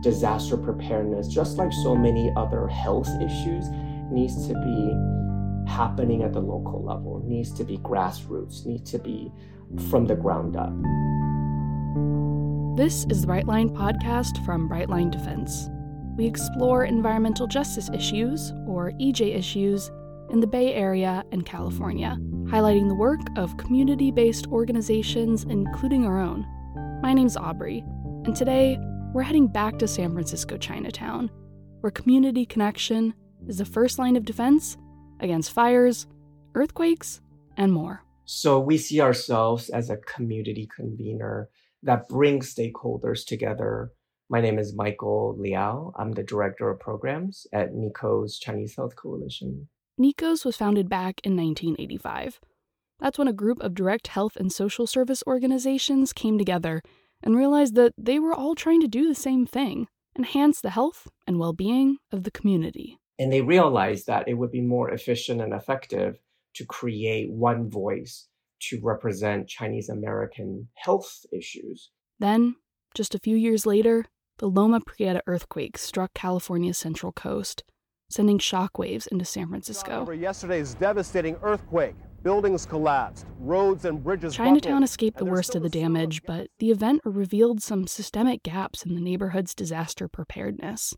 disaster preparedness, just like so many other health issues, needs to be happening at the local level, needs to be grassroots, needs to be from the ground up. This is the Brightline podcast from Brightline Defense. We explore environmental justice issues, or EJ issues, in the Bay Area and California, highlighting the work of community based organizations, including our own. My name's Aubrey, and today we're heading back to San Francisco Chinatown, where community connection is the first line of defense against fires, earthquakes, and more. So we see ourselves as a community convener that brings stakeholders together. My name is Michael Liao. I'm the director of programs at NICOS Chinese Health Coalition. NICOS was founded back in 1985. That's when a group of direct health and social service organizations came together and realized that they were all trying to do the same thing enhance the health and well being of the community. And they realized that it would be more efficient and effective to create one voice to represent Chinese American health issues. Then, just a few years later, the Loma Prieta earthquake struck California's central coast, sending shockwaves into San Francisco. Yesterday's devastating earthquake, Buildings collapsed, roads and bridges. Chinatown escaped the worst of the damage, but the event revealed some systemic gaps in the neighborhood's disaster preparedness.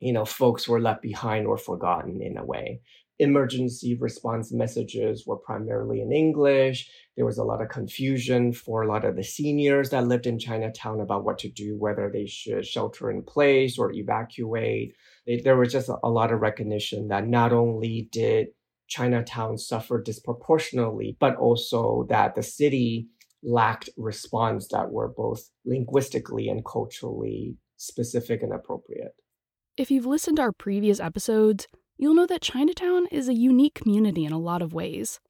You know, folks were left behind or forgotten in a way. Emergency response messages were primarily in English. There was a lot of confusion for a lot of the seniors that lived in Chinatown about what to do, whether they should shelter in place or evacuate. There was just a lot of recognition that not only did Chinatown suffered disproportionately, but also that the city lacked response that were both linguistically and culturally specific and appropriate. If you've listened to our previous episodes, you'll know that Chinatown is a unique community in a lot of ways.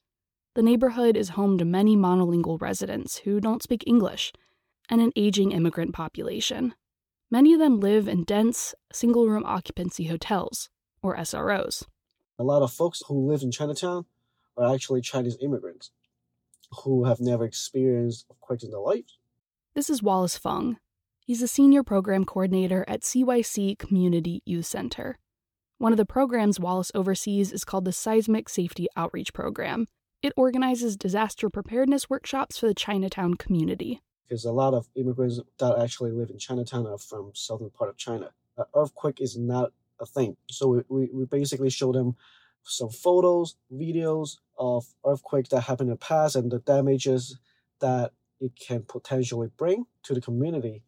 The neighborhood is home to many monolingual residents who don't speak English and an aging immigrant population. Many of them live in dense, single room occupancy hotels, or SROs. A lot of folks who live in Chinatown are actually Chinese immigrants who have never experienced earthquakes in their lives. This is Wallace Fung. He's a senior program coordinator at CYC Community Youth Center. One of the programs Wallace oversees is called the Seismic Safety Outreach Program. It organizes disaster preparedness workshops for the Chinatown community. Because a lot of immigrants that actually live in Chinatown are from southern part of China. An earthquake is not a thing. So we, we, we basically show them some photos, videos of earthquakes that happened in the past and the damages that it can potentially bring to the community.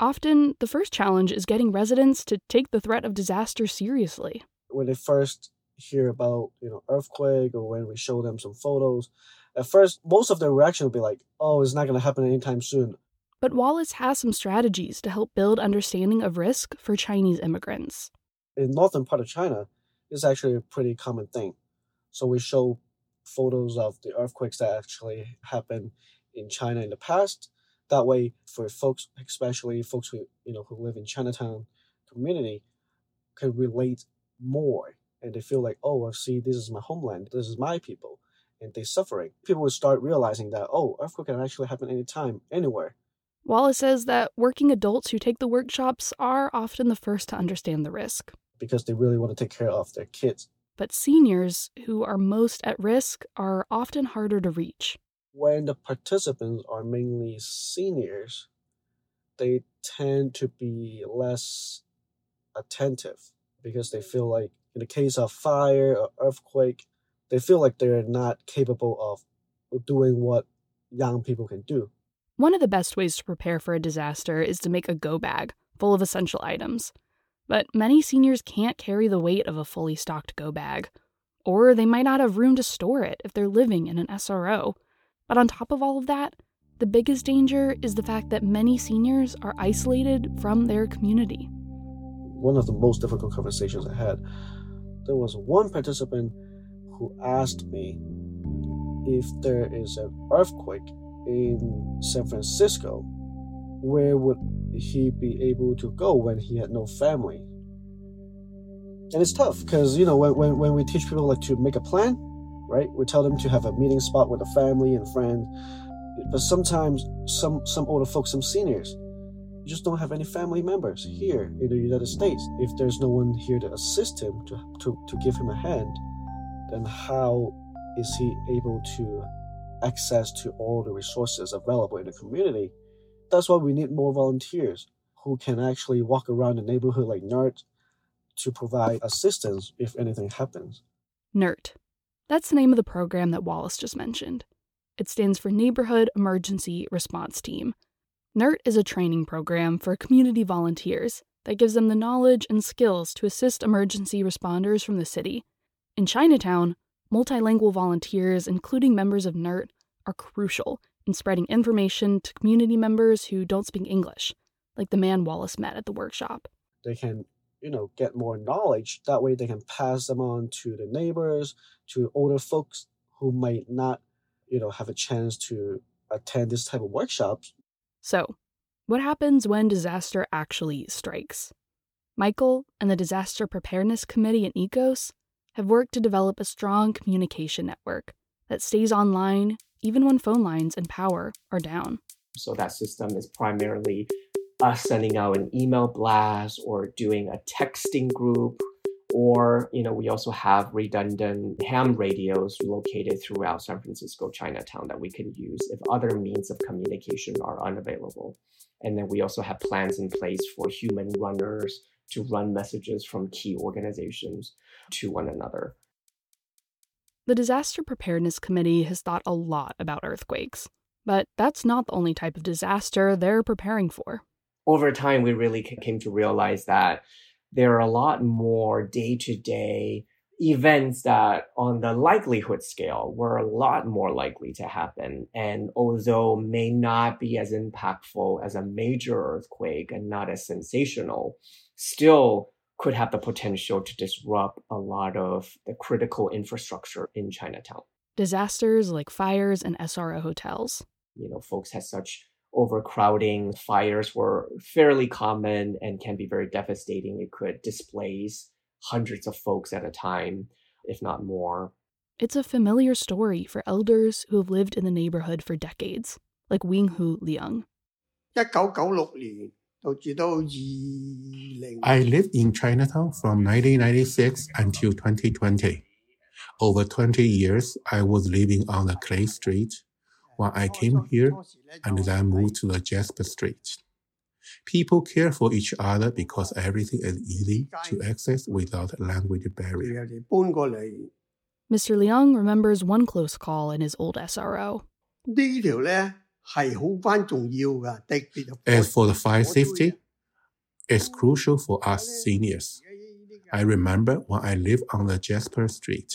Often, the first challenge is getting residents to take the threat of disaster seriously. When they first hear about, you know, earthquake or when we show them some photos, at first most of their reaction will be like, "Oh, it's not going to happen anytime soon." But Wallace has some strategies to help build understanding of risk for Chinese immigrants in northern part of China, it's actually a pretty common thing. So we show photos of the earthquakes that actually happened in China in the past. That way, for folks, especially folks who you know who live in Chinatown community, can relate more, and they feel like, oh, I see, this is my homeland, this is my people, and they're suffering. People will start realizing that, oh, earthquake can actually happen anytime, anywhere. Wallace says that working adults who take the workshops are often the first to understand the risk because they really want to take care of their kids. But seniors, who are most at risk, are often harder to reach. When the participants are mainly seniors, they tend to be less attentive because they feel like, in the case of fire or earthquake, they feel like they're not capable of doing what young people can do. One of the best ways to prepare for a disaster is to make a go bag full of essential items. But many seniors can't carry the weight of a fully stocked go bag, or they might not have room to store it if they're living in an SRO. But on top of all of that, the biggest danger is the fact that many seniors are isolated from their community. One of the most difficult conversations I had, there was one participant who asked me if there is an earthquake in San Francisco, where would he be able to go when he had no family? And it's tough because, you know, when, when, when we teach people like to make a plan, right? We tell them to have a meeting spot with a family and friends. But sometimes some, some older folks, some seniors, just don't have any family members here in the United States. If there's no one here to assist him, to, to, to give him a hand, then how is he able to access to all the resources available in the community? That's why we need more volunteers who can actually walk around the neighborhood like NERT to provide assistance if anything happens. NERT. That's the name of the program that Wallace just mentioned. It stands for Neighborhood Emergency Response Team. NERT is a training program for community volunteers that gives them the knowledge and skills to assist emergency responders from the city. In Chinatown, multilingual volunteers, including members of NERT, are crucial in spreading information to community members who don't speak English, like the man Wallace met at the workshop. They can, you know, get more knowledge. That way they can pass them on to the neighbors, to older folks who might not, you know, have a chance to attend this type of workshops. So, what happens when disaster actually strikes? Michael and the Disaster Preparedness Committee at NICOS have worked to develop a strong communication network that stays online even when phone lines and power are down. So that system is primarily us sending out an email blast or doing a texting group or you know we also have redundant ham radios located throughout san francisco chinatown that we can use if other means of communication are unavailable. And then we also have plans in place for human runners to run messages from key organizations to one another. The disaster preparedness committee has thought a lot about earthquakes but that's not the only type of disaster they're preparing for. Over time, we really came to realize that there are a lot more day to day events that, on the likelihood scale, were a lot more likely to happen. And although may not be as impactful as a major earthquake and not as sensational, still could have the potential to disrupt a lot of the critical infrastructure in Chinatown. Disasters like fires and SRO hotels. You know, folks had such overcrowding fires were fairly common and can be very devastating. It could displace hundreds of folks at a time, if not more. It's a familiar story for elders who have lived in the neighborhood for decades, like Wing Hu Liang. I lived in Chinatown from 1996 until 2020. Over 20 years, I was living on the Clay Street, when I came here and then moved to the Jasper Street. People care for each other because everything is easy to access without language barrier. Mr. Liang remembers one close call in his old SRO. As for the fire safety, it's crucial for us seniors. I remember when I lived on the Jasper Street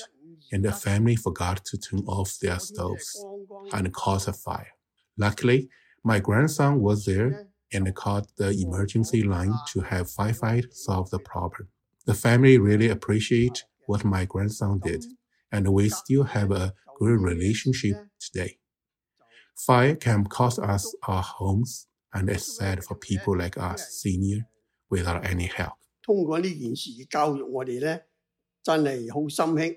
and the family forgot to turn off their stoves and caused a fire. Luckily, my grandson was there and called the emergency line to have firefight solve the problem. The family really appreciate what my grandson did, and we still have a good relationship today. Fire can cost us our homes, and it's sad for people like us, senior, without any help. 通过呢件事教育我哋咧，真系好心兄。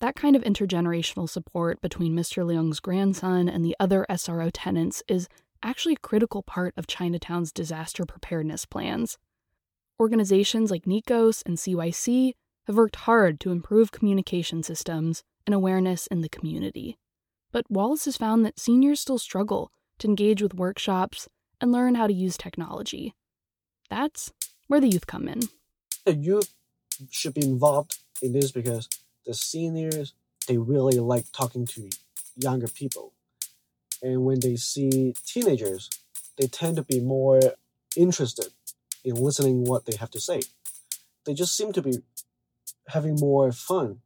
That kind of intergenerational support between Mr. Liang's grandson and the other SRO tenants is actually a critical part of Chinatown's disaster preparedness plans. Organizations like NICOS and CYC have worked hard to improve communication systems and awareness in the community. But Wallace has found that seniors still struggle to engage with workshops and learn how to use technology. That's where the youth come in. The youth should be involved in this because the seniors they really like talking to younger people. And when they see teenagers they tend to be more interested in listening what they have to say. They just seem to be having more fun.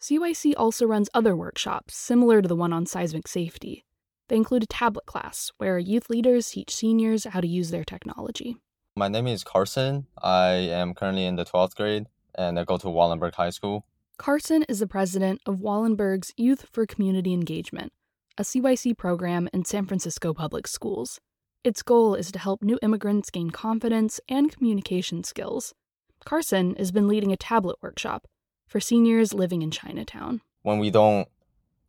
Cyc also runs other workshops similar to the one on seismic safety. They include a tablet class where youth leaders teach seniors how to use their technology. My name is carson. I am currently in the 12th grade and i go to wallenberg high school Carson is the president of Wallenberg's Youth for Community Engagement, a CYC program in San Francisco public schools. Its goal is to help new immigrants gain confidence and communication skills. Carson has been leading a tablet workshop for seniors living in Chinatown. When we don't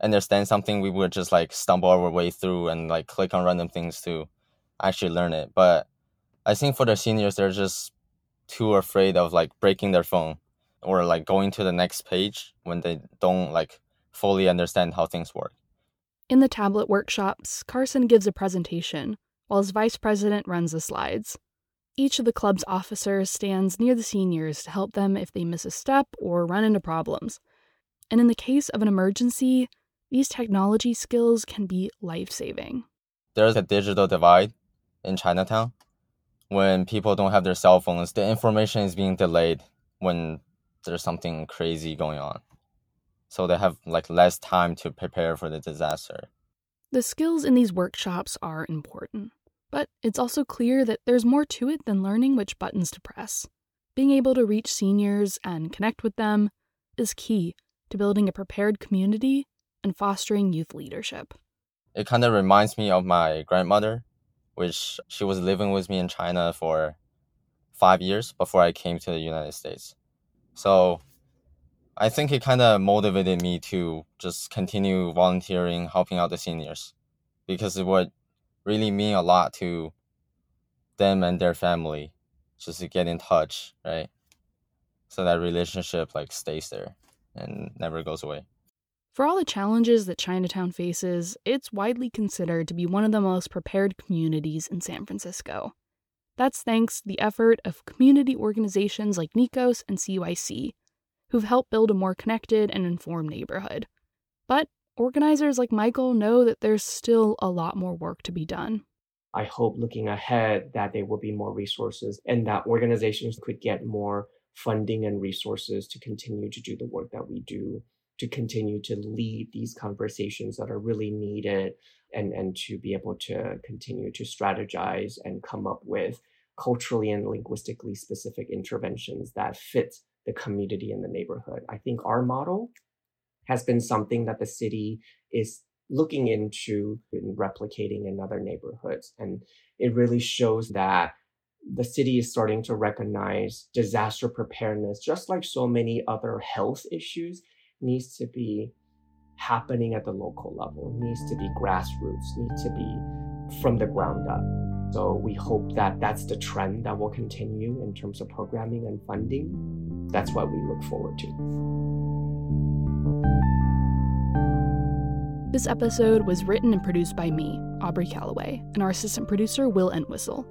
understand something, we would just like stumble our way through and like click on random things to actually learn it. But I think for the seniors, they're just too afraid of like breaking their phone or like going to the next page when they don't like fully understand how things work. In the tablet workshops, Carson gives a presentation while his vice president runs the slides. Each of the club's officers stands near the seniors to help them if they miss a step or run into problems. And in the case of an emergency, these technology skills can be life saving. There's a digital divide in Chinatown. When people don't have their cell phones, the information is being delayed when there's something crazy going on. So they have like less time to prepare for the disaster. The skills in these workshops are important, but it's also clear that there's more to it than learning which buttons to press. Being able to reach seniors and connect with them is key to building a prepared community and fostering youth leadership. It kind of reminds me of my grandmother, which she was living with me in China for five years before I came to the United States. So I think it kind of motivated me to just continue volunteering, helping out the seniors, because it would really mean a lot to them and their family just to get in touch, right? So that relationship like stays there and never goes away. For all the challenges that Chinatown faces, it's widely considered to be one of the most prepared communities in San Francisco. That's thanks to the effort of community organizations like NICOS and CYC, who've helped build a more connected and informed neighborhood. But organizers like Michael know that there's still a lot more work to be done. I hope looking ahead that there will be more resources and that organizations could get more funding and resources to continue to do the work that we do, to continue to lead these conversations that are really needed and, and to be able to continue to strategize and come up with culturally and linguistically specific interventions that fit the community and the neighborhood. I think our model has been something that the city is looking into and replicating in other neighborhoods. And it really shows that the city is starting to recognize disaster preparedness, just like so many other health issues, needs to be happening at the local level, needs to be grassroots, needs to be from the ground up. So we hope that that's the trend that will continue in terms of programming and funding. That's what we look forward to. This episode was written and produced by me, Aubrey Calloway, and our assistant producer, Will Entwistle.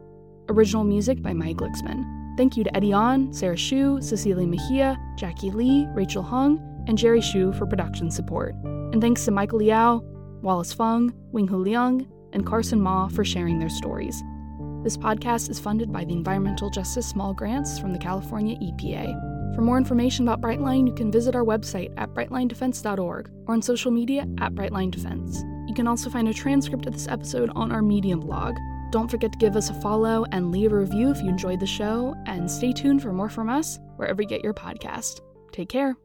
Original music by Mike Glicksman. Thank you to Eddie On, Sarah Shu, Cecilia Mejia, Jackie Lee, Rachel Hung, and Jerry Shu for production support. And thanks to Michael Liao, Wallace Fung, Winghu Liang, and Carson Ma for sharing their stories. This podcast is funded by the Environmental Justice Small Grants from the California EPA. For more information about Brightline, you can visit our website at brightlinedefense.org or on social media at Brightline Defense. You can also find a transcript of this episode on our Medium blog. Don't forget to give us a follow and leave a review if you enjoyed the show, and stay tuned for more from us wherever you get your podcast. Take care.